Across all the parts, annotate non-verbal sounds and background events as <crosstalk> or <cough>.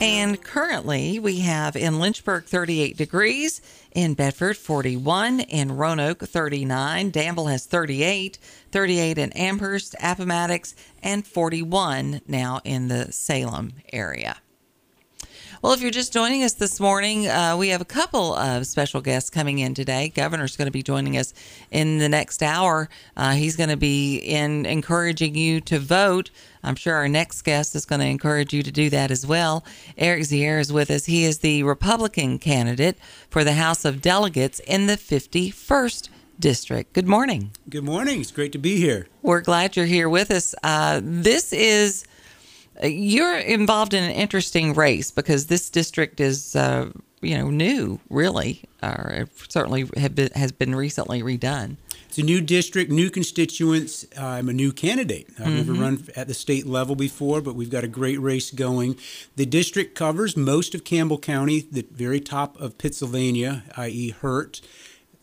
And currently, we have in Lynchburg 38 degrees, in Bedford 41, in Roanoke 39, Danville has 38, 38 in Amherst, Appomattox, and 41 now in the Salem area. Well, if you're just joining us this morning, uh, we have a couple of special guests coming in today. Governor's going to be joining us in the next hour. Uh, he's going to be in encouraging you to vote. I'm sure our next guest is going to encourage you to do that as well. Eric Zehr is with us. He is the Republican candidate for the House of Delegates in the 51st District. Good morning. Good morning. It's great to be here. We're glad you're here with us. Uh, this is you're involved in an interesting race because this district is, uh, you know, new, really, or certainly have been, has been recently redone. It's a new district, new constituents. I'm a new candidate. I've mm-hmm. never run at the state level before, but we've got a great race going. The district covers most of Campbell County, the very top of Pittsylvania, i.e., Hurt,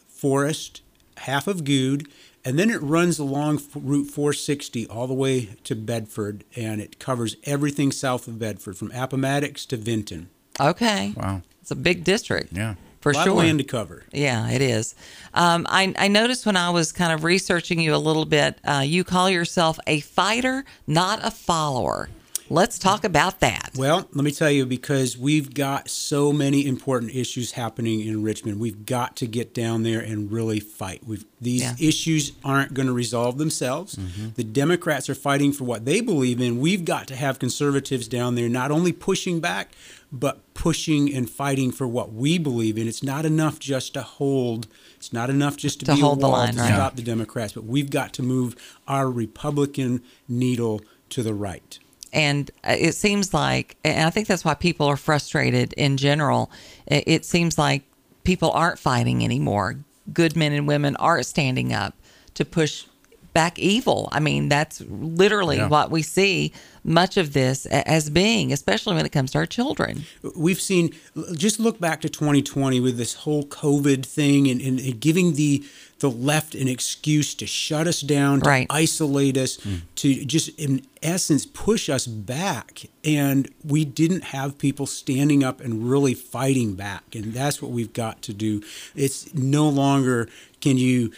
Forest, half of Goode, and then it runs along Route 460 all the way to Bedford, and it covers everything south of Bedford, from Appomattox to Vinton. Okay. Wow. It's a big district. Yeah. For a lot sure. Of land to cover. Yeah, it is. Um, I, I, noticed when I was kind of researching you a little bit, uh, you call yourself a fighter, not a follower. Let's talk about that. Well, let me tell you, because we've got so many important issues happening in Richmond, we've got to get down there and really fight. We've, these yeah. issues aren't going to resolve themselves. Mm-hmm. The Democrats are fighting for what they believe in. We've got to have conservatives down there not only pushing back, but pushing and fighting for what we believe in. It's not enough just to hold. It's not enough just to, to be hold a wall the line, to right. stop the Democrats, but we've got to move our Republican needle to the right and uh, it seems like and i think that's why people are frustrated in general it seems like people aren't fighting anymore good men and women aren't standing up to push back evil i mean that's literally yeah. what we see much of this as being, especially when it comes to our children. We've seen, just look back to 2020 with this whole COVID thing and, and, and giving the the left an excuse to shut us down, to right. isolate us, mm. to just in essence push us back. And we didn't have people standing up and really fighting back. And that's what we've got to do. It's no longer can you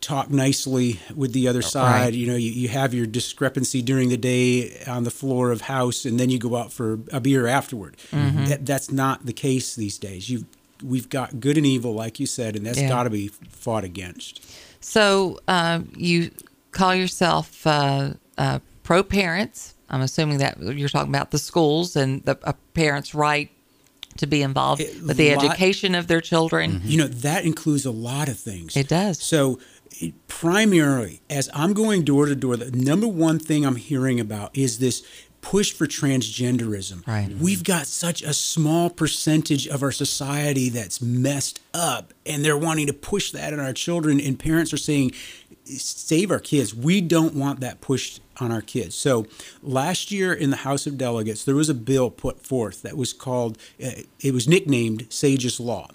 talk nicely with the other side. Right. You know, you, you have your discrepancy during the day on the floor of house, and then you go out for a beer afterward. Mm-hmm. That, that's not the case these days. You've we've got good and evil, like you said, and that's yeah. got to be fought against. So uh, you call yourself uh, uh, pro parents. I'm assuming that you're talking about the schools and the parents' right to be involved it, with the lot, education of their children. Mm-hmm. You know, that includes a lot of things. It does. So primarily, as I'm going door to door, the number one thing I'm hearing about is this push for transgenderism. Right. We've got such a small percentage of our society that's messed up, and they're wanting to push that on our children, and parents are saying, save our kids. We don't want that pushed on our kids. So last year in the House of Delegates, there was a bill put forth that was called, uh, it was nicknamed Sage's Law.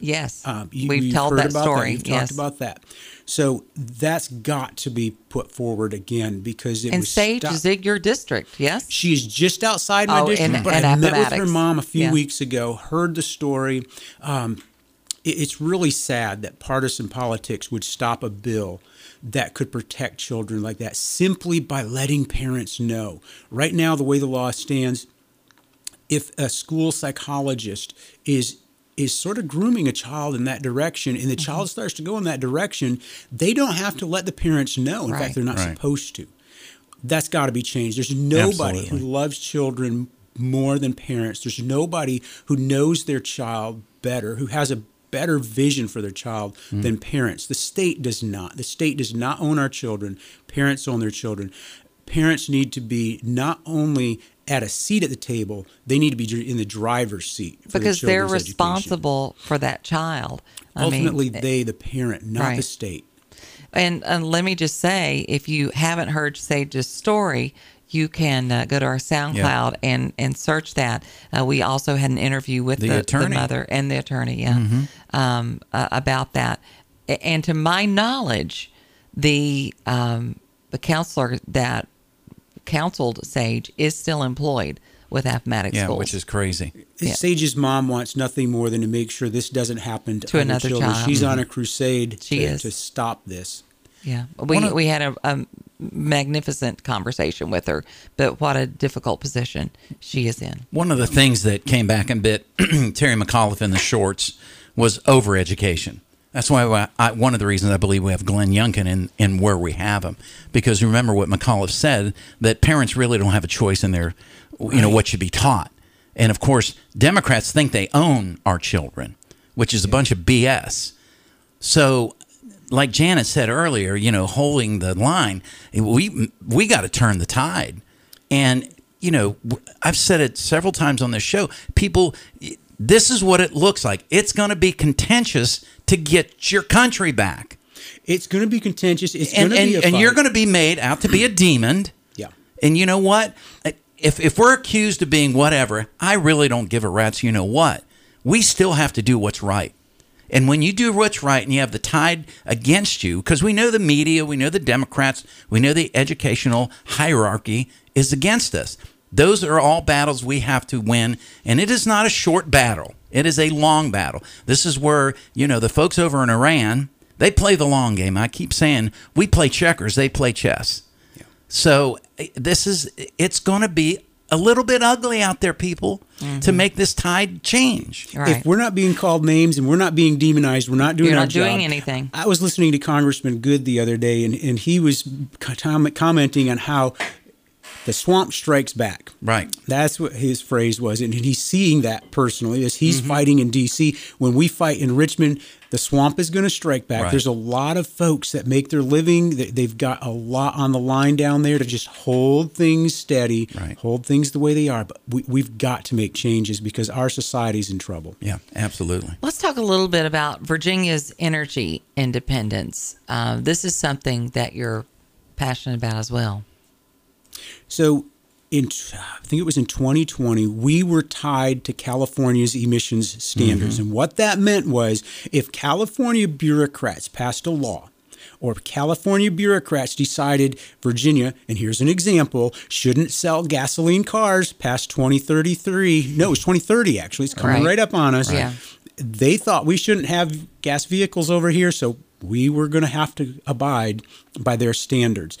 Yes, um, you, we've told that story. That. You've yes. talked about that. So that's got to be put forward again because it and was Sage is in your district. Yes, she's just outside my oh, district. In, but in I met with her mom a few yeah. weeks ago, heard the story. Um, it, it's really sad that partisan politics would stop a bill that could protect children like that simply by letting parents know. Right now, the way the law stands, if a school psychologist is is sort of grooming a child in that direction and the mm-hmm. child starts to go in that direction, they don't have to let the parents know. In right. fact, they're not right. supposed to. That's got to be changed. There's nobody Absolutely. who loves children more than parents. There's nobody who knows their child better, who has a better vision for their child mm. than parents. The state does not. The state does not own our children. Parents own their children. Parents need to be not only at a seat at the table, they need to be in the driver's seat because they're responsible education. for that child. I Ultimately, mean, they, the parent, not right. the state. And, and let me just say, if you haven't heard Sage's story, you can uh, go to our SoundCloud yeah. and, and search that. Uh, we also had an interview with the, the, attorney. the mother and the attorney yeah, mm-hmm. um, uh, about that. And to my knowledge, the um, the counselor that counseled Sage is still employed. with Appomattox Yeah, schools. which is crazy. Yeah. Sage's mom wants nothing more than to make sure this doesn't happen to, To other another children. child. She's on a mm-hmm. crusade She to, is. to stop this. Yeah, we One of- we had a, a magnificent conversation with her, but what a difficult position she is in. One of the things that came back and bit <clears throat> Terry McAuliffe in the shorts was overeducation. That's why I, one of the reasons I believe we have Glenn Youngkin in, in where we have him. Because remember what McAuliffe said that parents really don't have a choice in their, you know, what should be taught. And of course, Democrats think they own our children, which is a bunch of BS. So, like Janet said earlier, you know, holding the line, we we got to turn the tide. And you know, I've said it several times on this show. People, this is what it looks like. It's going to be contentious to get your country back, It's going to be contentious. It's and going to and, be a and you're going to be made out to be a demon. Yeah. And you know what? If if we're accused of being whatever, I really don't give a rat's. You know what? We still have to do what's right. And when you do what's right and you have the tide against you, because we know the media, we know the Democrats, we know the educational hierarchy is against us. Those are all battles we have to win. And it is not a short battle, it is a long battle. This is where, you know, the folks over in Iran, they play the long game. I keep saying we play checkers, they play chess. So eh, this is it's going to be a little bit ugly out there, people, to make this tide change. Right. If we're not being called names and we're not being demonized, we're not doing You're our not doing job. anything. I was listening to Congressman Good the other day, and, and he was com- commenting on how the swamp strikes back. Right. That's what his phrase was, and he's seeing that personally as he's Mm-hmm. fighting in D.C. When we fight in Richmond, the swamp is going to strike back. Right. There's a lot of folks that make their living. they- They've got a lot on the line down there to just hold things steady, Right. hold things the way they are. But we, we've got to make changes because our society's in trouble. Yeah, absolutely. Let's talk a little bit about Virginia's energy independence. Uh, this is something that you're passionate about as well. So, in I think it was in 2020, we were tied to California's emissions standards, mm-hmm. and what that meant was if California bureaucrats passed a law. Or California bureaucrats decided Virginia, and here's an example, shouldn't sell gasoline cars past 2033. No, it was 2030 actually. It's coming Right. right, up on us. Yeah. They thought we shouldn't have gas vehicles over here, so we were going to have to abide by their standards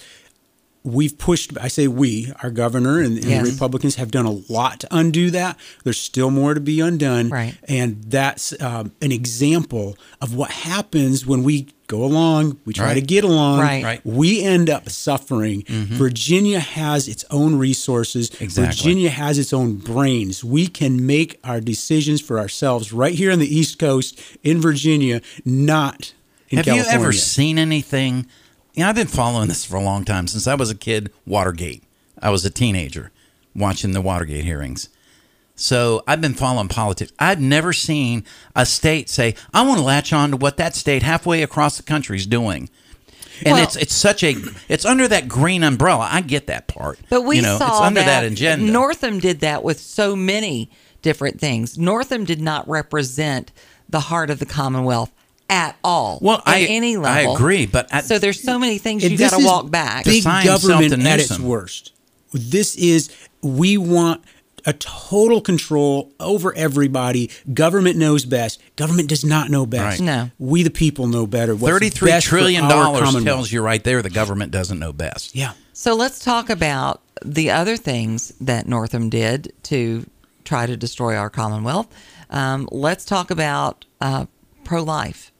we've pushed i say we our governor and, and Yes. the republicans have done a lot to undo that there's still more to be undone Right. and that's um, an example of what happens when we go along we try to get along Right. Right. we end up suffering virginia has its own resources Exactly. virginia has its own brains we can make our decisions for ourselves right here on the east coast in virginia not in California. Have California. you ever seen anything? You know, I've been following this for a long time since I was a kid. Watergate. I was a teenager watching the Watergate hearings. So I've been following politics. I've never seen a state say, "I want to latch on to what that state halfway across the country is doing." And Well- it's it's such a it's under that green umbrella. I get that part. But we you know, saw it's under that, that, agenda. Northam did that with so many different things. Northam did not represent the heart of the Commonwealth at all. Well, at I- any I agree, but at- so there's so many things you got to walk back. Big government yourself to at its worst. This is we want a total control over everybody. Government knows best. Government does not know best. Right. No. we the people know better. What's Thirty-three best trillion dollars tells you right there the government doesn't know best. Yeah. So let's talk about the other things that Northam did to try to destroy our Commonwealth. Um, let's talk about uh, pro life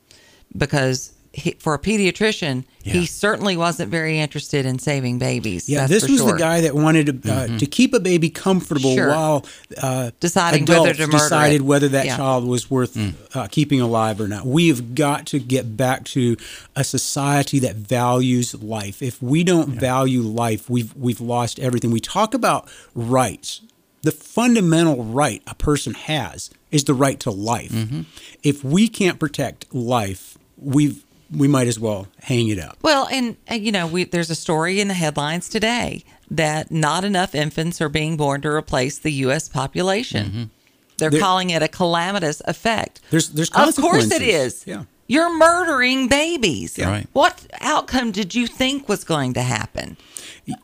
because he, for a pediatrician, Yeah. he certainly wasn't very interested in saving babies. Yeah, this was sure. the guy that wanted to uh, to keep a baby comfortable Sure. while uh, Deciding whether to murder decided it. whether that Yeah. child was worth uh, keeping alive or not. We have got to get back to a society that values life. If we don't value life, we've we've lost everything. We talk about rights. The fundamental right a person has is the right to life. If we can't protect life, we've we might as well hang it up. Well, and, and you know, we, there's a story in the headlines today that not enough infants are being born to replace the U.S. population. Mm-hmm. They're There- calling it a calamitous effect. There's- there's of course it is. Yeah. You're murdering babies. Yeah. Right. What outcome did you think was going to happen?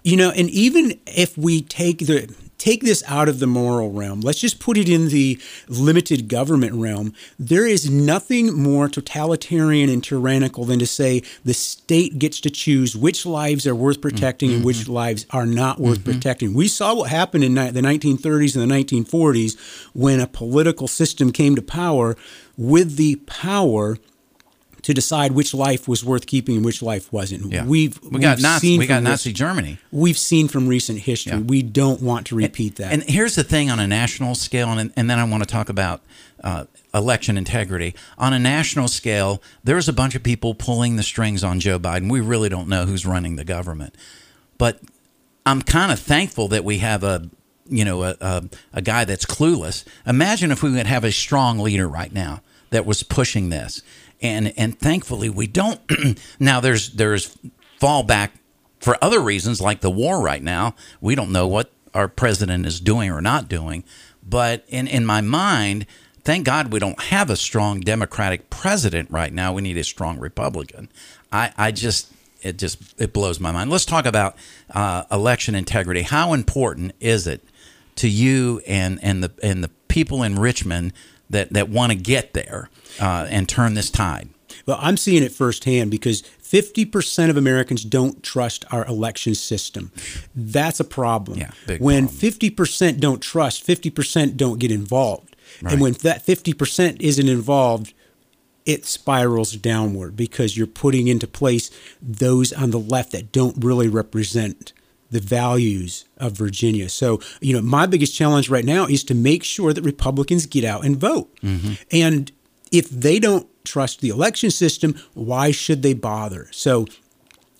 You know, and even if we take the take this out of the moral realm. Let's just put it in the limited government realm. There is nothing more totalitarian and tyrannical than to say the state gets to choose which lives are worth protecting mm-hmm. and which mm-hmm. lives are not worth mm-hmm. protecting. We saw what happened in the 1930s and the 1940s when a political system came to power with the power to decide which life was worth keeping and which life wasn't. Yeah. We've we got we've Nazi, we got Nazi Germany. We've seen from recent history. Yeah. We don't want to repeat and, that. And here's the thing on a national scale, and, and then I want to talk about uh, election integrity. On a national scale, there's a bunch of people pulling the strings on Joe Biden. We really don't know who's running the government, but I'm kind of thankful that we have a you know a, a, a guy that's clueless. Imagine if we would have a strong leader right now that was pushing this and and thankfully we don't. <clears throat> now there's there's fallback for other reasons like the war right now. We don't know what our president is doing or not doing, but in in my mind. Thank God we don't have a strong Democratic president right now. We need a strong Republican. I, I just it just it blows my mind. Let's talk about uh, election integrity. How important is it to you and and the and the people in Richmond that that want to get there uh, and turn this tide? Well, I'm seeing it firsthand because 50% of Americans don't trust our election system. That's a problem. Yeah, when problem. 50% don't trust, 50% don't get involved. Right. And when that 50% isn't involved, it spirals downward because you're putting into place those on the left that don't really represent the values of Virginia. So, you know, my biggest challenge right now is to make sure that Republicans get out and vote. Mm-hmm. And if they don't trust the election system, why should they bother? So,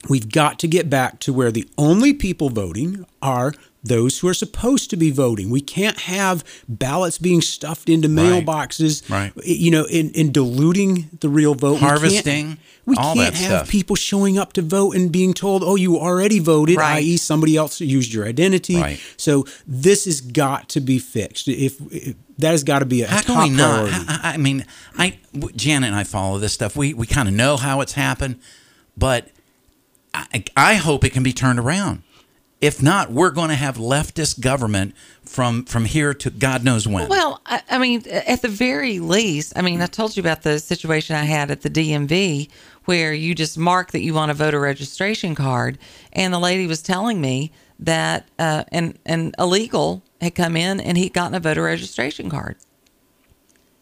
we've got to get back to where the only people voting are those who are supposed to be voting. We can't have ballots being stuffed into mailboxes, right. you know, in, in diluting the real vote. Harvesting. We can't, we can't have stuff. people showing up to vote and being told, oh, you already voted, right. i.e., somebody else used your identity. Right. So this has got to be fixed. If, if that has got to be a how can we not? I, I mean, I Janet and I follow this stuff. We we kind of know how it's happened, but I, I hope it can be turned around. If not, we're going to have leftist government from from here to God knows when. Well, I, I, mean, at the very least, I mean, I told you about the situation I had at the DMV where you just mark that you want a voter registration card, and the lady was telling me that uh, an an illegal had come in and he'd gotten a voter registration card.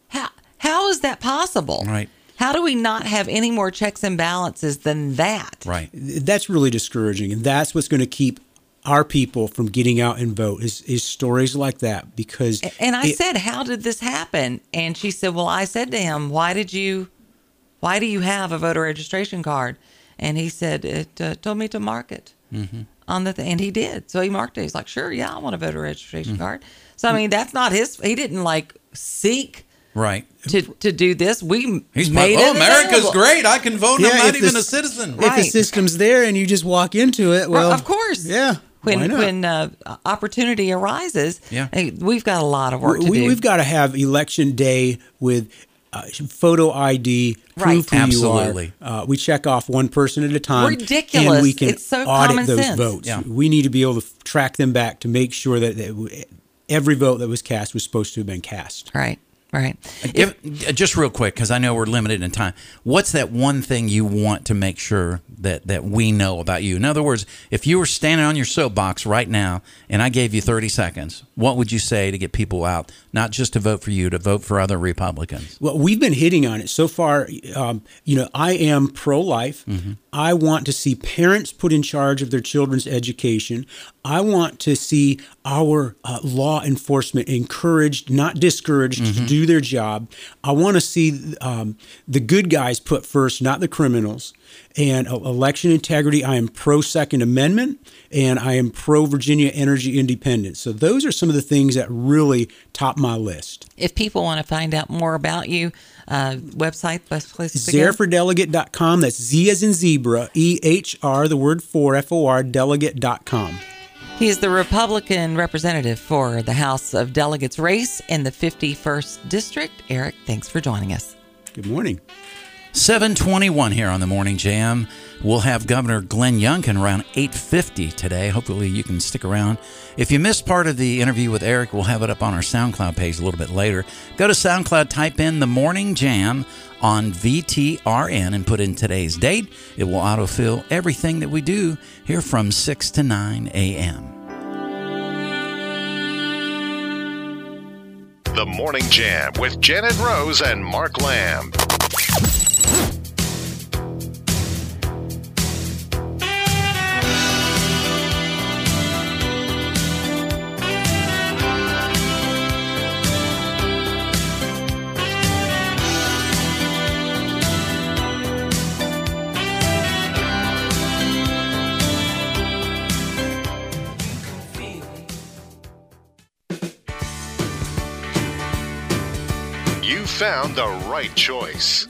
How how is that possible? Right. How do we not have any more checks and balances than that? Right. That's really discouraging, and that's what's going to keep our people from getting out and vote is, is stories like that because and i it, said how did this happen and she said well i said to him why did you why do you have a voter registration card and he said it uh, told me to mark it mm-hmm. on the th-. and he did so he marked it he's like sure yeah i want a voter registration mm-hmm. card so i mean that's not his he didn't like seek right to to do this. We He's made like, oh, America's available. great. I can vote. Yeah, I'm not even the, a citizen. If the system's there and you just walk into it, well, of course, yeah when when uh, opportunity arises. Yeah. we've got a lot of work we, to do. We've got to have election day with uh, photo ID, proof right. who Absolutely. you are. Uh, we check off one person at a time. Ridiculous. And we can it's so audit those sense. votes. Yeah. We need to be able to track them back to make sure that, that every vote that was cast was supposed to have been cast. Right. Right. If, just real quick, because I know we're limited in time. What's that one thing you want to make sure that that we know about you? In other words, if you were standing on your soapbox right now and I gave you 30 seconds, what would you say to get people out, not just to vote for you, to vote for other Republicans? Well, we've been hitting on it so far. Um, you know, I am pro-life. Mm-hmm. I want to see parents put in charge of their children's education. I want to see our uh, law enforcement encouraged, not discouraged, mm-hmm. to do their job. I want to see um, the good guys put first, not the criminals. And uh, election integrity, I am pro Second Amendment and I am pro Virginia energy independence. So those are some of the things that really top my list. If people want to find out more about you, uh, website, best place to. That's Z as in zebra, E H R, the word for, F O R, delegate.com. He is the Republican representative for the House of Delegates race in the 51st District. Eric, thanks for joining us. Good morning. 721 here on the Morning Jam. We'll have Governor Glenn Youngkin around 850 today. Hopefully you can stick around. If you missed part of the interview with Eric, we'll have it up on our SoundCloud page a little bit later. Go to SoundCloud, type in the Morning Jam on VTRN and put in today's date. It will autofill everything that we do here from 6 to 9 a.m. The Morning Jam with Janet Rose and Mark Lamb. You found the right choice.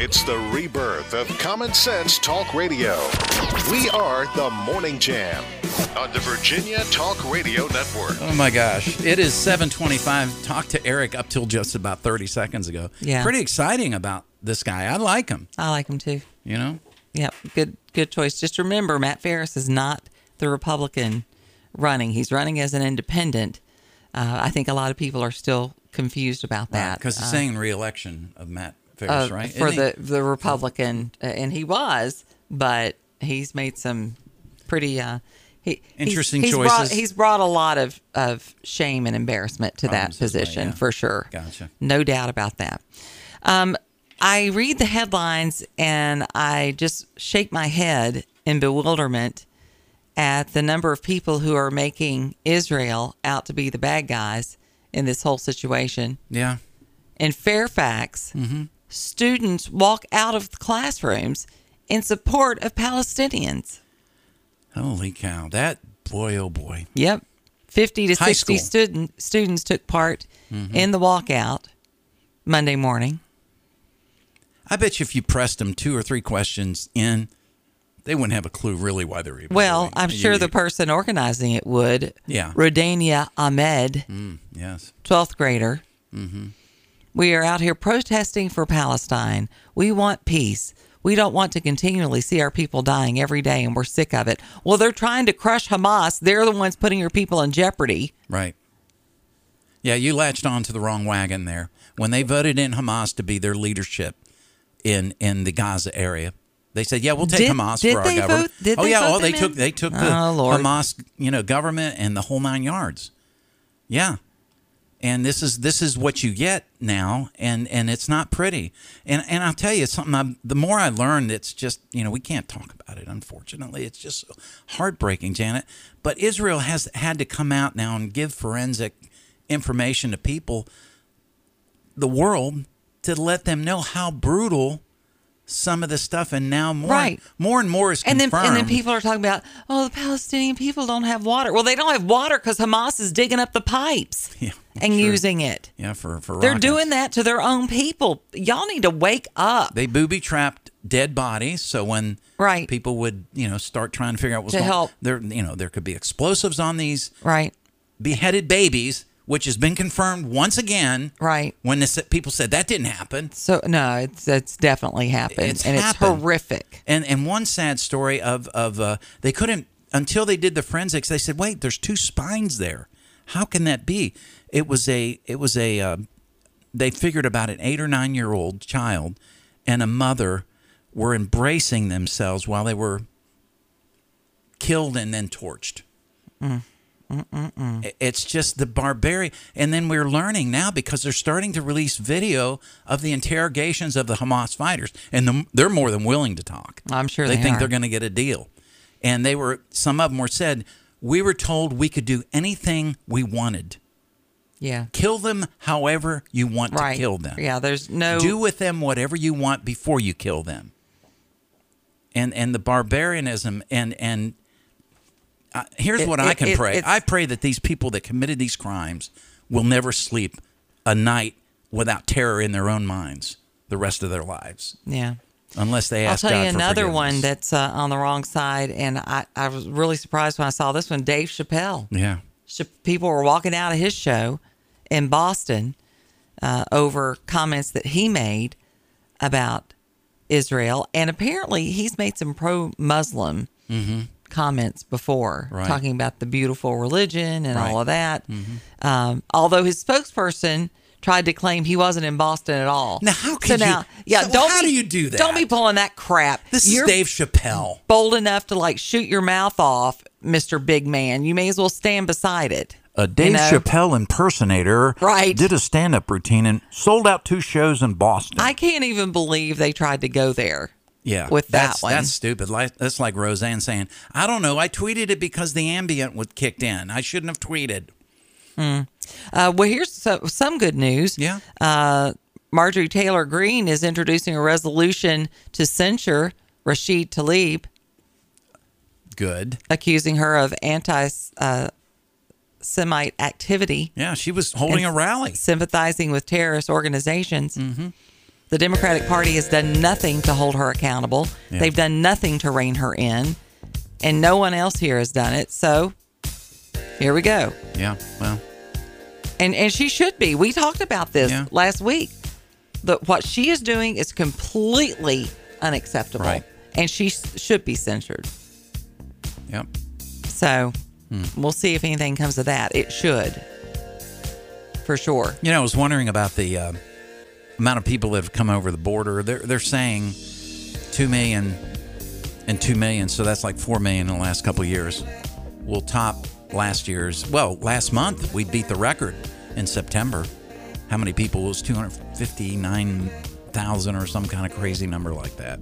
It's the rebirth of Common Sense Talk Radio. We are the Morning Jam on the Virginia Talk Radio Network. Oh my gosh. It is 725. Talked to Eric up till just about 30 seconds ago. Yeah. Pretty exciting about this guy. I like him, I like him too. you know? Yep, good good choice. Just remember, Matt Fariss is not the Republican running. He's running as an independent. Uh, I think a lot of people are still confused about that Because it's uh, saying re-election of Matt Fariss, uh, right? for Isn't the the Republican, uh, and he was, but he's made some pretty uh, he, he's- Interesting he's Brought, choices. he's brought a lot of of shame and embarrassment to that Problems way, position yeah. for sure. Gotcha. No doubt about that. Um, I read the headlines and I just shake my head in bewilderment at the number of people who are making Israel out to be the bad guys in this whole situation. Yeah. In Fairfax, Mm-hmm. Students walk out of the classrooms in support of Palestinians. Holy cow. That, boy, oh boy. Yep. 50 to High 60 school. student, students took part Mm-hmm. in the walkout Monday morning. I bet you if you pressed them two or three questions in, they wouldn't have a clue really why they're even Well. I'm sure You- the person organizing it would. Yeah. Rodania Ahmed, Mm, yes. 12th grader. We are out here protesting for Palestine. We want peace. We don't want to continually see our people dying every day, and we're sick of it. Well, they're trying to crush Hamas. They're the ones putting your people in jeopardy. Right. Yeah, you latched on to the wrong wagon there. When they voted in Hamas to be their leadership in in the Gaza area, they said, "Yeah, we'll take Did- Hamas did for our government." vote- oh yeah, oh they oh, them took they took the Oh. Hamas, you know, government and the whole nine yards. Yeah. And this is this is what you get now, and and it's not pretty. And and I'll tell you something. I, the more I learn it's just you know we can't talk about it. Unfortunately, it's just so heartbreaking, Janet. But Israel has had to come out now and give forensic information to people, the world, to let them know how brutal some of the stuff. And now more Right. more and more is And then, confirmed. and then people are talking about, oh, the Palestinian people don't have water. Well, they don't have water because Hamas is digging up the pipes <laughs> Yeah, and sure. using it. yeah for for They're rockets. doing that to their own people. Y'all need to wake up. they booby trapped dead bodies so when Right. people would you know start trying to figure out what's To going help. there you know there could be explosives on these right. beheaded babies which has been confirmed once again Right. when the people said that didn't happen So no, it's it's definitely happened, It's and happened. it's horrific. and and one sad story of of uh, they couldn't until they did the forensics they said wait there's two spines there how can that be it was a it was a uh, they figured about an eight or nine year old child and a mother were embracing themselves while they were killed and then torched I- It's just the barbarian. And then we're learning now because they're starting to release video of the interrogations of the Hamas fighters, and the, they're more than willing to talk. I'm sure they, they think are. they're going to get a deal. And they were some of them were said we were told we could do anything we wanted. Yeah. Kill them however you want Right. to kill them. Yeah. There's no. Do with them whatever you want before you kill them. And and the barbarianism and and uh, here's It- what I can it- pray. I pray that these people that committed these crimes will never sleep a night without terror in their own minds the rest of their lives, yeah. unless they ask I'll tell God you another one that's uh, on the wrong side, and I, I was really surprised when I saw this one. Dave Chappelle. Yeah, people were walking out of his show in Boston uh, over comments that he made about Israel, and apparently he's made some pro-Muslim comments before, Mm-hmm. Right. talking about the beautiful religion and Right. all of that. Um, although his spokesperson tried to claim he wasn't in Boston at all. Now, how so could you- Yeah, so don't how be- do you do that? Don't be pulling that crap. This You're is Dave Chappelle. bold enough to like shoot your mouth off, Mister Big Man. You may as well stand beside it. A Dave You know? Chappelle impersonator Right. did a stand up routine and sold out two shows in Boston. I can't even believe they tried to go there. Yeah, with that that's, one. That's stupid. Like, that's like Roseanne saying, "I don't know. I tweeted it because the Ambien was kicked in. I shouldn't have tweeted." Uh, well, here's so, some good news. Yeah. Uh, Marjorie Taylor Greene is introducing a resolution to censure Rashida Tlaib, Good. accusing her of anti uh, Semite activity, Yeah, she was holding a rally. sympathizing with terrorist organizations. Mm-hmm. The Democratic Party has done nothing to hold her accountable. Yeah. They've done nothing to rein her in, and no one else here has done it. So here we go. Yeah. Well, and and she should be. We talked about this Yeah. last week. That what she is doing is completely unacceptable, Right. and she should be censured. yep. So Hmm. we'll see if anything comes of that. It should, for sure. You know, I was wondering about the uh, amount of people that have come over the border. They're they're saying two million and two million, so that's like four million in the last couple of years. Will top last year's. Well, last month we beat the record in September. How many people it was two hundred fifty nine thousand or some kind of crazy number like that.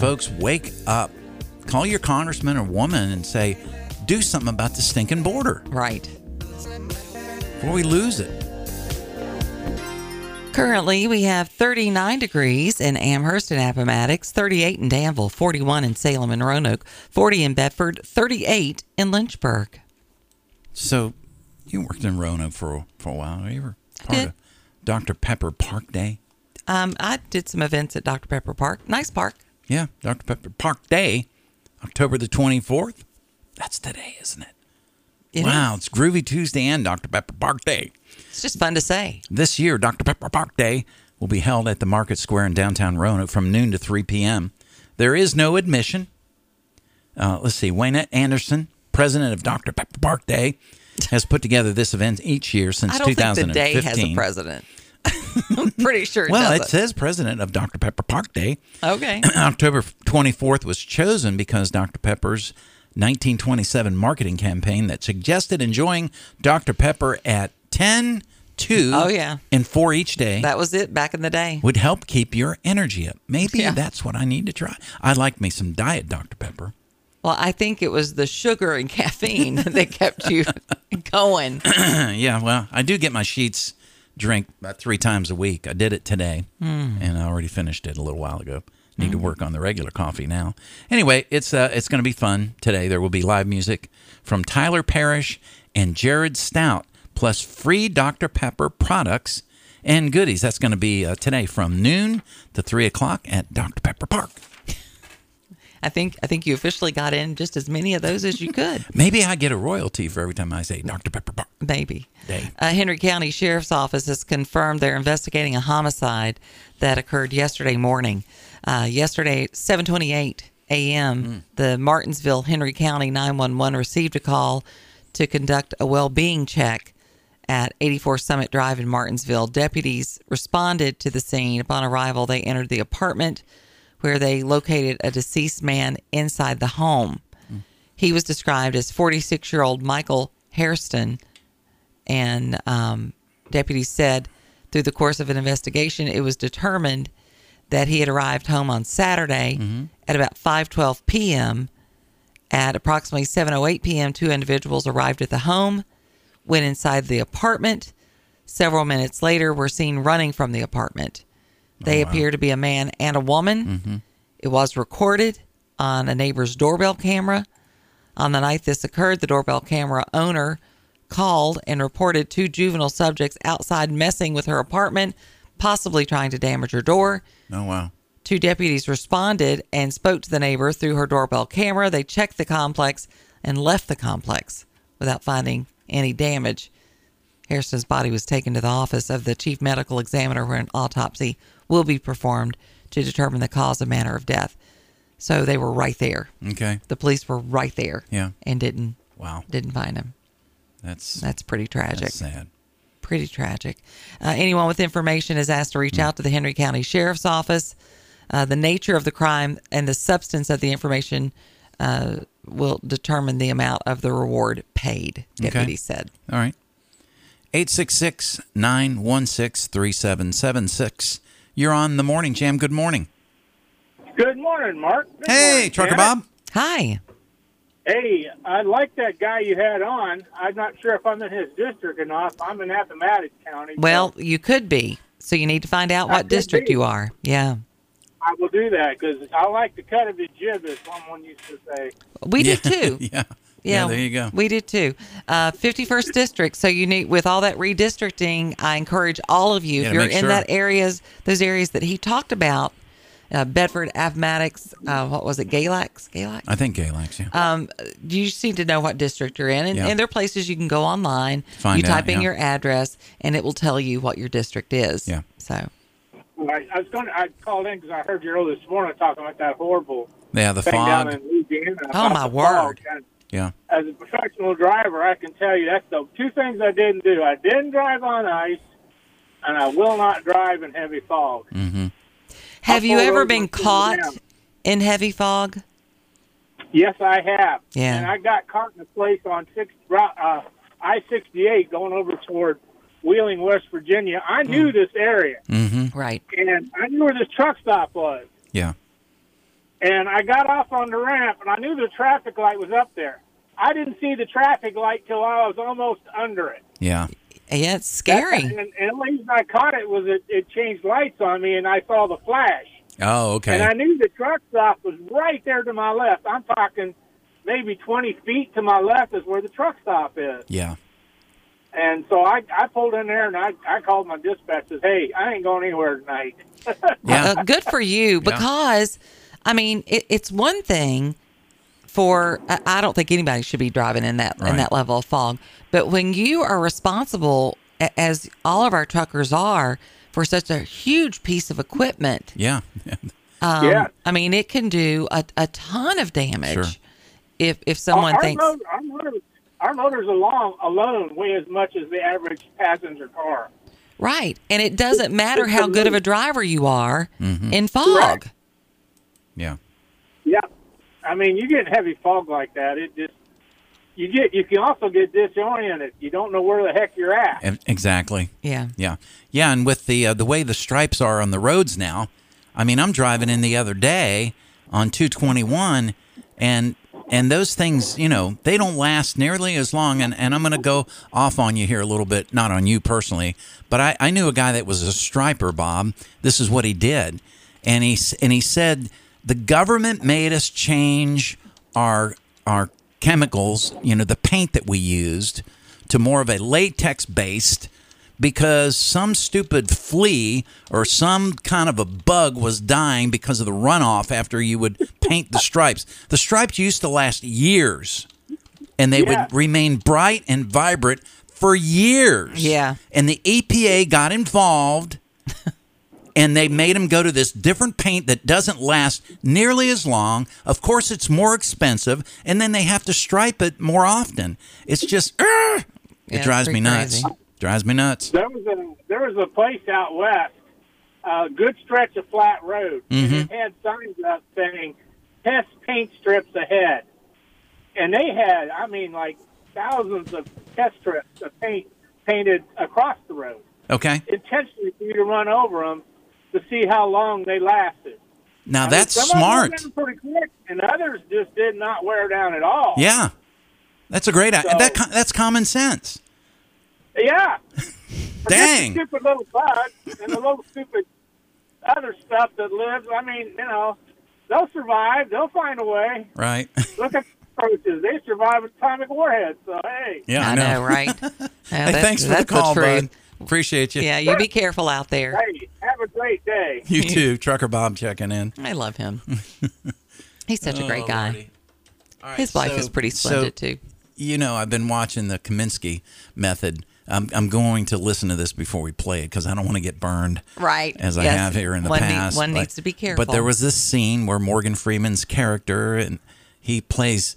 Folks, wake up. Call your congressman or woman and say, do something about the stinking border Right. before we lose it. Currently, we have 39 degrees in Amherst and Appomattox, 38 in Danville, 41 in Salem and Roanoke, 40 in Bedford, 38 in Lynchburg. So, you worked in Roanoke for for a while. Were you ever part of Dr. Pepper Park Day? Um, I did some events at Dr. Pepper Park. Nice park. Yeah, Dr. Pepper Park Day, October the twenty fourth. That's today, isn't it? It wow, is. it's Groovy Tuesday and Dr. Pepper Park Day. It's just fun to say. This year, Dr. Pepper Park Day will be held at the Market Square in downtown Roanoke from noon to 3 p.m. There is no admission. Uh, let's see, Waynette Anderson, president of Dr. Pepper Park Day, has put together this event each year since I don't think the 2015. day has a president. <laughs> I'm pretty sure it Well, it doesn't. says president of Dr. Pepper Park Day. Okay. <clears throat> October 24th was chosen because Dr. Pepper's 1927 marketing campaign that suggested enjoying Dr. Pepper at 10, 2, Oh, yeah. and 4 each day That was it back in the day. would help keep your energy up. Maybe Yeah. that's what I need to try. I like me some diet Dr. Pepper. Well, I think it was the sugar and caffeine <laughs> that kept you <laughs> going. <clears throat> yeah, well, I do get my Sheetz drink about three times a week. I did it today, and I already finished it a little while ago. Need to work on the regular coffee now. Anyway, it's uh, it's going to be fun today. There will be live music from Tyler Parrish and Jared Stout, plus free Dr. Pepper products and goodies. That's going to be uh, today from noon to three o'clock at Dr. Pepper Park. I think I think you officially got in just as many of those as you could. <laughs> Maybe I get a royalty for every time I say Dr. Pepper Park. Maybe. Uh, Henry County Sheriff's Office has confirmed they're investigating a homicide that occurred yesterday morning. Uh, yesterday, 7:28 a.m., the Martinsville Henry County 911 received a call to conduct a well-being check at 84 Summit Drive in Martinsville. Deputies responded to the scene. Upon arrival, they entered the apartment where they located a deceased man inside the home. He was described as 46 year old Michael Hairston, and um, deputies said through the course of an investigation, it was determined that he had arrived home on Saturday at about 5:12 p.m. At approximately 7:08 p.m., two individuals arrived at the home, went inside the apartment. Several minutes later, were seen running from the apartment. They oh, appear to be a man and a woman. Mm-hmm. It was recorded on a neighbor's doorbell camera. On the night this occurred, the doorbell camera owner called and reported two juvenile subjects outside messing with her apartment, possibly trying to damage her door. Oh, wow. Two deputies responded and spoke to the neighbor through her doorbell camera. They checked the complex and left the complex without finding any damage. Harrison's body was taken to the office of the chief medical examiner where an autopsy will be performed to determine the cause and manner of death. So they were right there. Okay. The police were right there. Yeah. And didn't Wow. didn't find him. That's That's pretty tragic. that's sad. Pretty tragic. Uh, anyone with information is asked to reach out to the Henry County Sheriff's Office. Uh, the nature of the crime and the substance of the information uh, will determine the amount of the reward paid, deputy said. All right. 866 916 3776. You're on the morning jam. Good morning. Good morning, Mark. Good Hey, morning, Trucker Janet. Bob. Hi. Hey, I like that guy you had on. I'm not sure if I'm in his district or not. I'm in Appomattox County. so Well, you could be. So you need to find out I what district be. you are. Yeah. I will do that because I like the cut of his jib, as someone used to say. We yeah. did <laughs> too. yeah. Yeah, there you go. We did too. Uh, 51st district. So you need with all that redistricting, I encourage all of you Yeah, if you're in sure. that areas, those areas that he talked about, uh, Bedford, Appomattox, uh, what was it, Galax, Galax. I think Galax, yeah. Um, you just need to know what district you're in, and, Yeah. and there are places you can go online. Find you out, type in yeah. your address, and it will tell you what your district is. Yeah. So I, I was going. to I called in because I heard you earlier this morning talking about that horrible yeah, the thing down fog. in Louisiana. Oh, about my word. Yeah. As a professional driver, I can tell you that's the two things I didn't do. I didn't drive on ice, and I will not drive in heavy fog. Mm-hmm. have you ever been caught in heavy fog? Yes, I have. Yeah. And I got caught in a place on six uh, I sixty eight going over toward Wheeling, West Virginia. I knew this area, Mm-hmm. Right. and I knew where this truck stop was. Yeah. And I got off on the ramp, and I knew the traffic light was up there. I didn't see the traffic light till I was almost under it. Yeah. Yeah, it's scary. And, and the reason I caught it was it, it changed lights on me, and I saw the flash. Oh, okay. And I knew the truck stop was right there to my left. I'm talking maybe 20 feet to my left is where the truck stop is. yeah. And so I, I pulled in there and I, I called my dispatch says, hey, I ain't going anywhere tonight. <laughs> Yeah. Uh, good for you because I mean it, it's one thing for I I don't think anybody should be driving in that in that level of fog, but when you are responsible as all of our truckers are for such a huge piece of equipment, Yeah. <laughs> um, Yeah. I mean it can do a, a ton of damage Sure. if if someone our, thinks motor, our, motors, our motors alone, alone weigh as much as the average passenger car. right, and it doesn't matter how good of a driver you are Mm-hmm. in fog. Correct. Yeah. Yeah. I mean, you get heavy fog like that, it just, you get, you can also get disoriented. You don't know where the heck you're at. Exactly. Yeah. Yeah, yeah, and with the uh, the way the stripes are on the roads now, I mean, I'm driving in the other day on 221, and and those things, you know, they don't last nearly as long. And, and I'm going to go off on you here a little bit, not on you personally, but I, I knew a guy that was a striper, Bob. This is what he did, and he and he said the government made us change our our chemicals, you know, the paint that we used to more of a latex based because some stupid flea or some kind of a bug was dying because of the runoff after you would paint the stripes. The stripes used to last years and they Yeah. would remain bright and vibrant for years. Yeah. And the EPA got involved and they made them go to this different paint that doesn't last nearly as long. Of course, it's more expensive, and then they have to stripe it more often. It's just, Ugh! it Yeah, drives me nuts. crazy. Drives me nuts. There was a there was a place out west, a good stretch of flat road, mm-hmm. and it had signs up saying "test paint strips ahead," and they had, I mean, like thousands of test strips of paint painted across the road, Okay. intentionally for you to run over them to see how long they lasted. Now I mean, that's some of them smart. pretty quick, and others just did not wear down at all. Yeah. That's a great idea. So- That, that's common sense. Yeah. <laughs> Dang. Forget the stupid little bug and the little stupid other stuff that lives. I mean, you know, they'll survive. They'll find a way. Right. <laughs> Look at approaches. They survive atomic warheads. So hey, Yeah, I know, right? <laughs> Yeah, Hey, thanks for the call, truth. bud. Appreciate you. Yeah, you be careful out there. hey, have a great day. You too. Trucker Bob checking in. I love him. He's such a great Oh, guy. Lordy. All right, His wife so- is pretty so, splendid too. you know, I've been watching the Kominsky method I'm, I'm going to listen to this before we play it because I don't want to get burned. Right. As I have here in the One need- past. one But- needs to be careful. But there was this scene where Morgan Freeman's character and he plays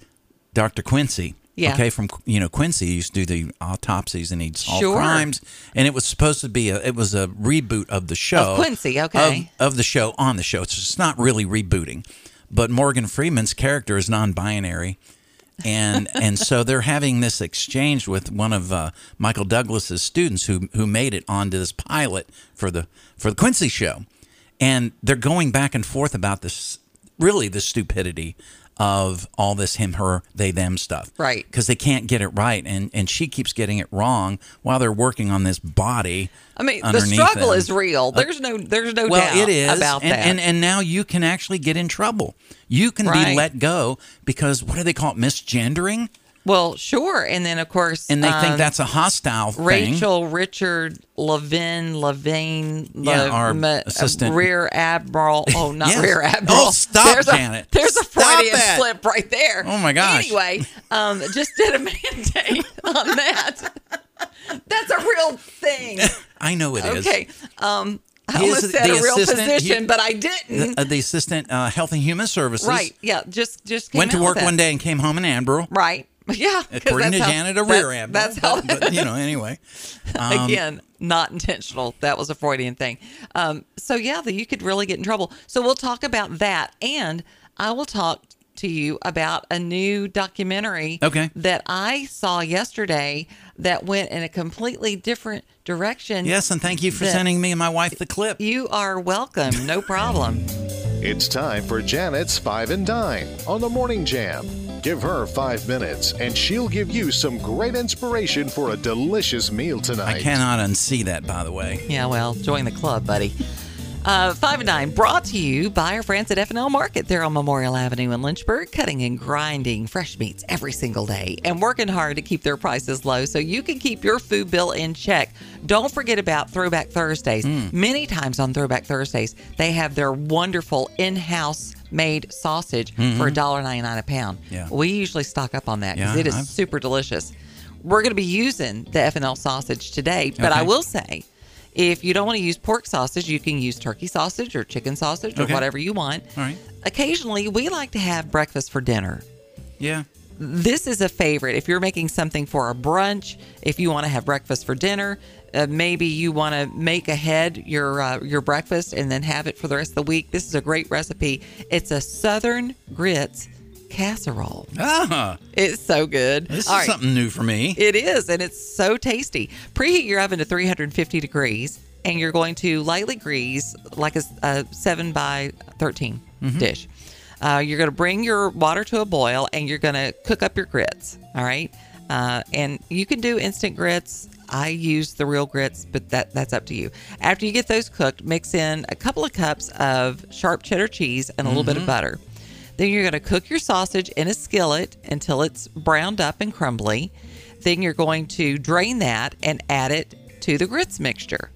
Dr. Quincy. Yeah. Okay, from you know Quincy used to do the autopsies and he'd solve Sure. crimes, and it was supposed to be a it was a reboot of the show Of Quincy, okay. of, of the show on the show. So it's not really rebooting, but Morgan Freeman's character is non-binary, and and so they're having this exchange with one of uh, Michael Douglas's students who who made it onto this pilot for the for the Quincy show, and they're going back and forth about this really the stupidity of all this him her they them stuff Right. because they can't get it right and and she keeps getting it wrong while they're working on this body I mean, the struggle them. is real. Uh, there's no, there's no well doubt it is about and, that. and and now you can actually get in trouble you can Right. be let go because what do they call it misgendering well, sure. And then of course, and they think um, that's a hostile thing Rachel Richard Levin Levine Yeah, Le- our Ma- assistant. rear admiral. Oh, not Yes. rear admiral. Oh, stop, <laughs> there's Janet. A, there's a Stop Freudian slip right there. Oh, my gosh. Anyway, um, just did a <laughs> mandate on that. <laughs> That's a real thing. i know it is. Okay. Um, I He is almost said the a real position, he- but I didn't. the, uh, the assistant uh, health and human services right. Yeah. Just just came went to work one day and came home in Ambro. Right. <laughs> Yeah. 'cause According to how- Janet, a that's- rear admiral. That's <laughs> how. but, but, you know, anyway. Um, <laughs> Again, not intentional. That was a Freudian thing. Um, so yeah, that you could really get in trouble. So we'll talk about that, and I will talk to you about a new documentary Okay. that I saw yesterday that went in a completely different direction. Yes, and thank you for sending me and my wife the clip. You are welcome. No problem. It's time for Janet's Five and Dine on the Morning Jam. Give her five minutes, and she'll give you some great inspiration for a delicious meal tonight. I cannot unsee that, by the way. Yeah, well, join the club, buddy. Uh, Five and Dine, brought to you by our friends at F&L Market. They're on Memorial Avenue in Lynchburg, cutting and grinding fresh meats every single day and working hard to keep their prices low so you can keep your food bill in check. Don't forget about Throwback Thursdays. Mm. Many times on Throwback Thursdays, they have their wonderful in house made sausage for $1.99 a pound. Mm-hmm. Yeah. We usually stock up on that because Yeah, it is I've- super delicious. We're going to be using the F&L sausage today, but I will say if you don't want to use pork sausage, you can use turkey sausage or chicken sausage or Okay. whatever you want. All right. Occasionally, we like to have breakfast for dinner. Yeah. This is a favorite. If you're making something for a brunch, if you want to have breakfast for dinner, uh, maybe you want to make ahead your uh, your breakfast and then have it for the rest of the week. This is a great recipe. It's a Southern grits casserole. Ah, It's so good. this is All right. something new for me. It is, and it's so tasty. Preheat your oven to 350 degrees, and you're going to lightly grease like a, a 7 by 13 dish. Uh, you're going to bring your water to a boil, and you're going to cook up your grits. All right, uh, and you can do instant grits. I use the real grits, but that that's up to you. After you get those cooked, mix in a couple of cups of sharp cheddar cheese and a little bit of butter. Then you're going to cook your sausage in a skillet until it's browned up and crumbly. Then you're going to drain that and add it to the grits mixture.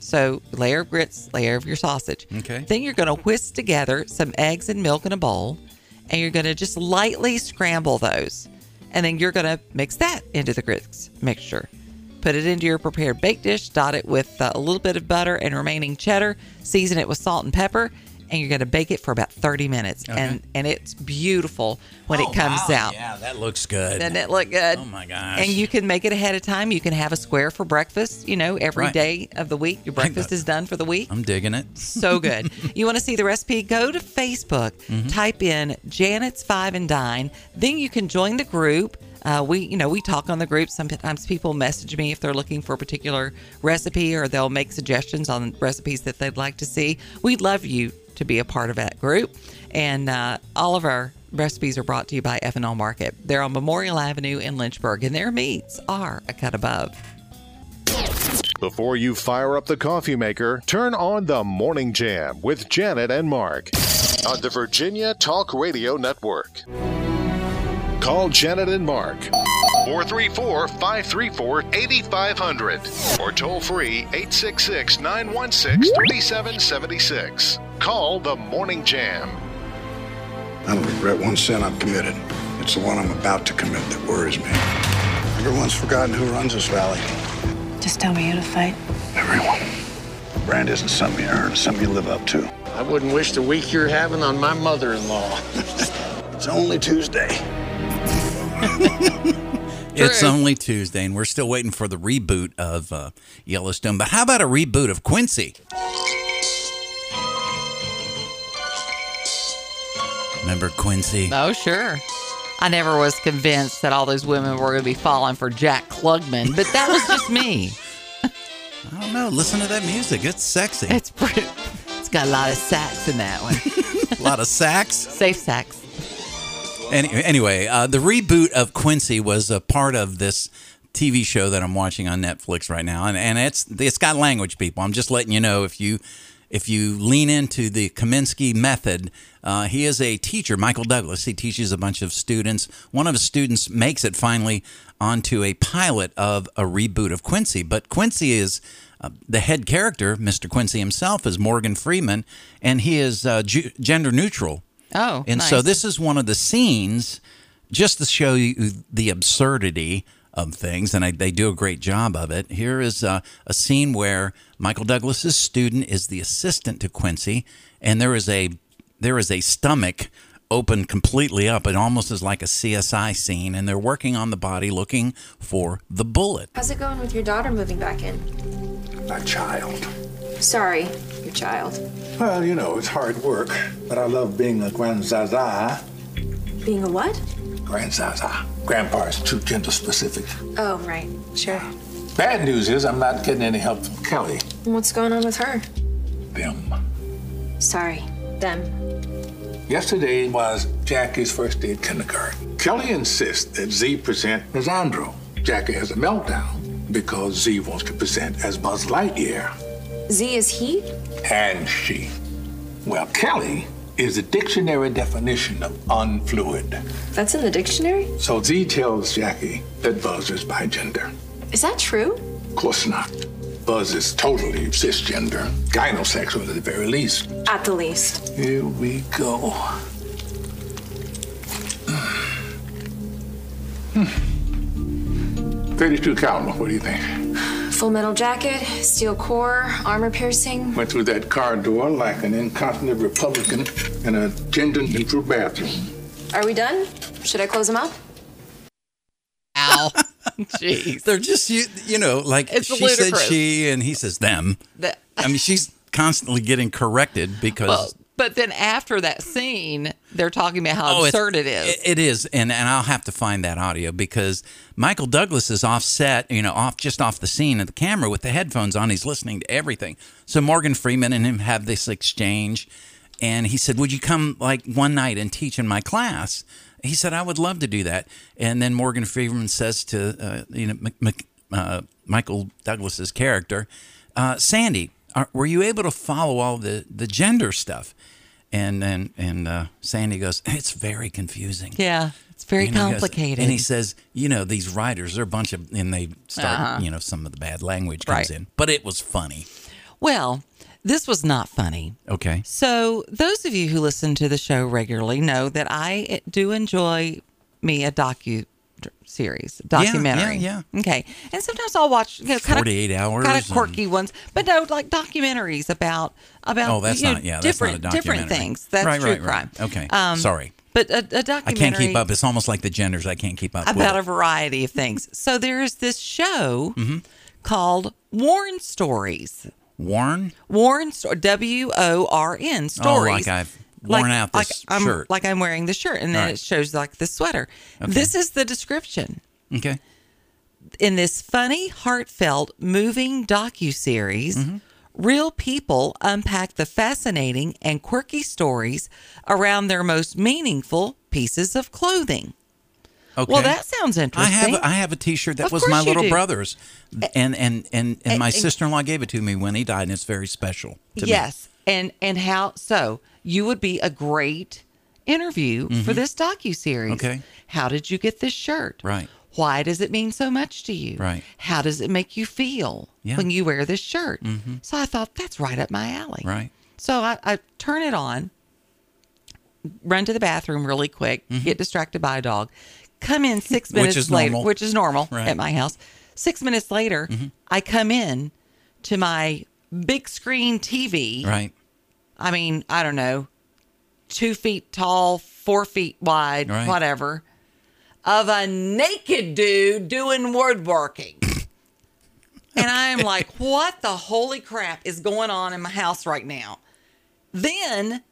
So, layer of grits, layer of your sausage. Okay. Then you're going to whisk together some eggs and milk in a bowl, and you're going to just lightly scramble those. And then you're going to mix that into the grits mixture. Put it into your prepared baked dish, dot it with uh, a little bit of butter and remaining cheddar, season it with salt and pepper, and you're going to bake it for about 30 minutes. And and it's beautiful when Oh, it comes wow. out. Yeah, that looks good. Doesn't it look good? Oh, my gosh. And you can make it ahead of time. You can have a square for breakfast, you know, every Right. day of the week. Your breakfast is done for the week. I'm digging it. So good. <laughs> you want to see the recipe? Go to Facebook, Mm-hmm. type in Janet's Five and Dine. Then you can join the group. Uh, we, you know, we talk on the group. Sometimes people message me if they're looking for a particular recipe, or they'll make suggestions on recipes that they'd like to see. We'd love you to be a part of that group. And uh, all of our recipes are brought to you by F&L Market. They're on Memorial Avenue in Lynchburg, and their meats are a cut above. Before you fire up the coffee maker, turn on the Morning Jam with Janet and Mark on the Virginia Talk Radio Network. Call Janet and Mark 434 534 8500 or toll free 866 916 3776. Call the Morning Jam. I don't regret one sin I've committed. It's the one I'm about to commit that worries me. Everyone's forgotten who runs this valley. Just tell me who to fight. Everyone. Brand isn't something you earn, it's something you live up to. I wouldn't wish the week you're having on my mother-in-law. <laughs> It's only Tuesday. <laughs> It's only Tuesday, and we're still waiting for the reboot of uh, Yellowstone. But how about a reboot of Quincy? Remember Quincy? Oh, sure. I never was convinced that all those women were going to be falling for Jack Klugman, but that was just me. <laughs> I don't know. Listen to that music. It's sexy. It's pretty. It's got a lot of sax in that one. <laughs> a lot of sax. Safe sax. Any, anyway, uh, the reboot of Quincy was a part of this TV show that I'm watching on Netflix right now, and, and it's it's got language, people. I'm just letting you know if you if you lean into the Kominsky method, uh, he is a teacher, Michael Douglas. He teaches a bunch of students. One of his students makes it finally onto a pilot of a reboot of Quincy, but Quincy is. Uh, the head character, Mr. Quincy himself, is Morgan Freeman, and he is uh, ju- gender neutral. Oh, And nice. so this is one of the scenes, just to show you the absurdity of things, and I, they do a great job of it. Here is uh, a scene where Michael Douglas's student is the assistant to Quincy, and there is a there is a stomach open completely up. It almost is like a CSI scene, and they're working on the body, looking for the bullet. How's it going with your daughter moving back in? My child. Sorry, your child. Well, you know, it's hard work, but I love being a grandzaza. Being a what? Grandzaza. Grandpa is too gender specific. Oh, right. Sure. Bad news is I'm not getting any help from Kelly. And what's going on with her? Them. Sorry. Them. Yesterday was Jackie's first day at kindergarten. Kelly insists that Z present as Andrew. Jackie has a meltdown because Z wants to present as Buzz Lightyear. Z is he? And she. Well, Kelly is the dictionary definition of unfluid. That's in the dictionary? So Z tells Jackie that Buzz is bigender. Is that true? Of course not. Buzz is totally cisgender, gynosexual at the very least. At the least. Here we go. Hmm. 32 caliber, what do you think? Full metal jacket, steel core, armor piercing. Went through that car door like an incontinent Republican in a gender neutral bathroom. Are we done? Should I close them up? Ow. <laughs> Jeez. They're just you, you know, like It's she ludicrous. said she, and he says them. That- I mean, she's constantly getting corrected because Well, but then after that scene, they're talking about how Oh, absurd it is. It, is, and and I'll have to find that audio because Michael Douglas is offset, you know, off just off the scene of the camera with the headphones on. He's listening to everything. So Morgan Freeman and him have this exchange, and he said, "Would you come like one night and teach in my class?" He said, "I would love to do that." And then Morgan Freeman says to uh, you know Mc, Mc, uh, Michael Douglas's character, uh, Sandy, are, were you able to follow all the the gender stuff? And and and uh, Sandy goes, it's very confusing. yeah, it's very You know, he goes- complicated. and he says, you know, these writers, they're a bunch of, and they start, Uh-huh. you know, some of the bad language comes Right. in. But it was funny. well, this was not funny. Okay. So, those of you who listen to the show regularly know that I do enjoy me a docu series, documentary. yeah, Okay, and sometimes I'll watch you know kind 48 hours kind of and- quirky ones, but no, like documentaries about about Oh, that's you know, not- yeah, that's not a different different things. That's Right, true right, crime. right. Okay. Sorry. but a documentary I can't keep up. It's almost like the genders. I can't keep up with about a variety of things. So there's this show Mm-hmm. called Worn Stories. Warren? Warren W O R N stories. Oh, like I've worn out like this I'm, shirt. Like I'm wearing the shirt, and then Right. it shows like the sweater. This is the description. Okay. In this funny, heartfelt, moving docu series, Mm-hmm. real people unpack the fascinating and quirky stories around their most meaningful pieces of clothing. Okay. Well, that sounds interesting. I have I have a T-shirt that Of was my little do. brother's, and and and and my sister-in-law gave it to me when he died, and it's very special. To me. yes, and and how so? You would be a great interview for this docu series. Mm-hmm. Okay. How did you get this shirt? Right. Why does it mean so much to you? Right. How does it make you feel Yeah. Mm-hmm. when you wear this shirt? So I thought that's right up my alley. Right. So I, I turn it on, run to the bathroom really quick, get distracted by a dog, come in six Mm-hmm. Which minutes later, normal. which is normal Right. at my house. Six minutes later, Mm-hmm. I come in to my big screen TV. Right. I mean, I don't know, two feet tall, four feet wide, Right. whatever, of a naked dude doing woodworking. <laughs> and I'm like, what the holy crap is going on in my house right now? Then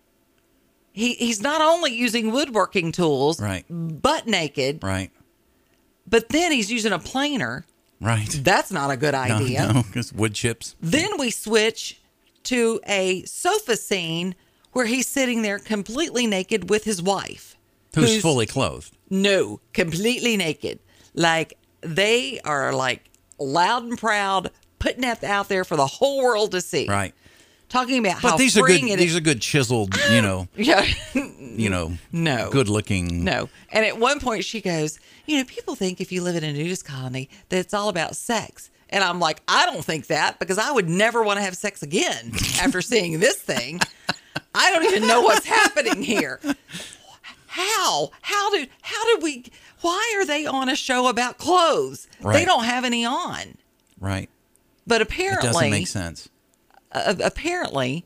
he, he's not only using woodworking tools, Right. butt naked, Right. but then he's using a planer. Right. That's not a good <laughs> No, idea. no, because wood chips. Then we switch to a sofa scene where he's sitting there completely naked with his wife. Who's, fully clothed. No, completely naked. Like they are like loud and proud, putting that out there for the whole world to see. Right. Talking about But how these are good. it These is. are good chiseled. You know. <laughs> Yeah. You know. No. Good looking. No. And at one point she goes, You know, people think if you live in a nudist colony that it's all about sex. And I'm like, I don't think that because I would never want to have sex again after seeing this thing. I don't even know what's happening here. How? How did how did we why are they on a show about clothes? They don't have any on. Right. But apparently It apparently doesn't make sense. uh, apparently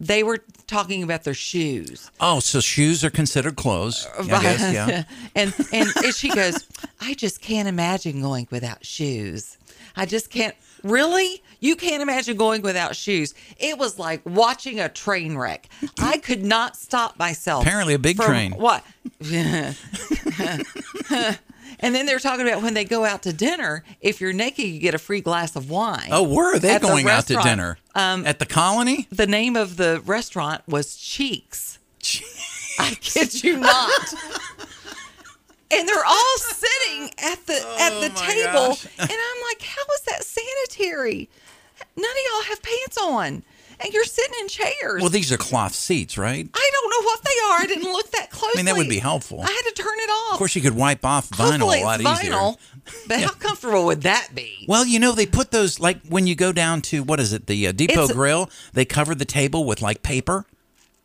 they were talking about their shoes. Oh, so shoes are considered clothes. I guess. Yeah. <laughs> and and she goes, I just can't imagine going without shoes. I just can't. Really? You can't imagine going without shoes. It was like watching a train wreck. I could not stop myself. Apparently a big train. What? <laughs> and then they're talking about when they go out to dinner, if you're naked, you get a free glass of wine. Oh, where are they At the going out to dinner? Um, At the colony? the name of the restaurant was Cheeks. I kid you not. <laughs> and they're all sitting at the at the Oh table, gosh. and I'm like, "How is that sanitary? None of y'all have pants on, and you're sitting in chairs." Well, these are cloth seats, right? I don't know what they are. I didn't look that closely. <laughs> I mean, that would be helpful. I had to turn it off. Of course, you could wipe off vinyl Hopefully a lot it's easier. vinyl, <laughs> but how comfortable would that be? Well, you know, they put those like when you go down to what is it, the uh, Depot It's Grill? They cover the table with like paper.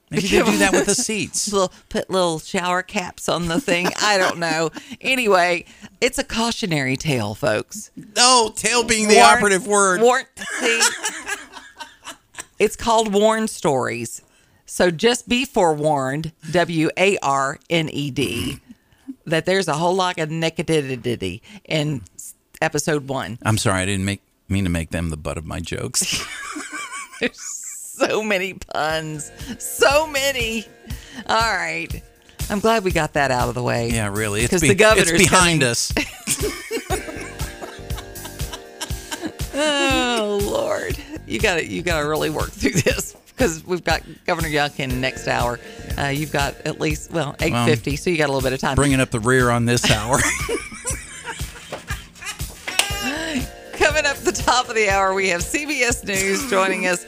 Maybe they do that with the seats. <laughs> Little, put little shower caps on the thing. I don't know. Anyway, it's a cautionary tale, folks. Oh, no, tail being the Warn- operative word. Warn, see, <laughs> it's called Warn Stories. So just be forewarned, W A R N E D, that there's a whole lot of nakedity in episode one. I'm sorry, I didn't make mean to make them the butt of my jokes. <laughs> So many puns. So many. All right. I'm glad we got that out of the way. yeah, really. It's, Because be- the governor's it's behind coming. us. <laughs> <laughs> Oh Lord, you got to you got to really work through this because we've got Governor Youngkin next hour. Uh, you've got at least well eight fifty, so you got a little bit of time. Bringing up the rear on this hour. <laughs> Coming up the top of the hour, we have CBS News joining us.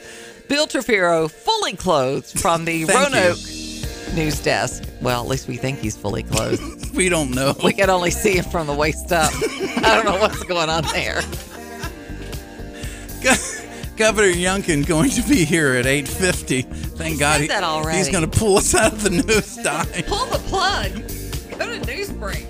Bill Trefiro, fully clothed from the <laughs> Roanoke you. news desk. Well, at least we think he's fully clothed. <laughs> we don't know. We can only see him from the waist up. <laughs> I don't know what's going on there. Governor Youngkin going to be here at 8:50. Thank he God he, he's going to pull us out of the news dive. Pull the plug. Go to news break.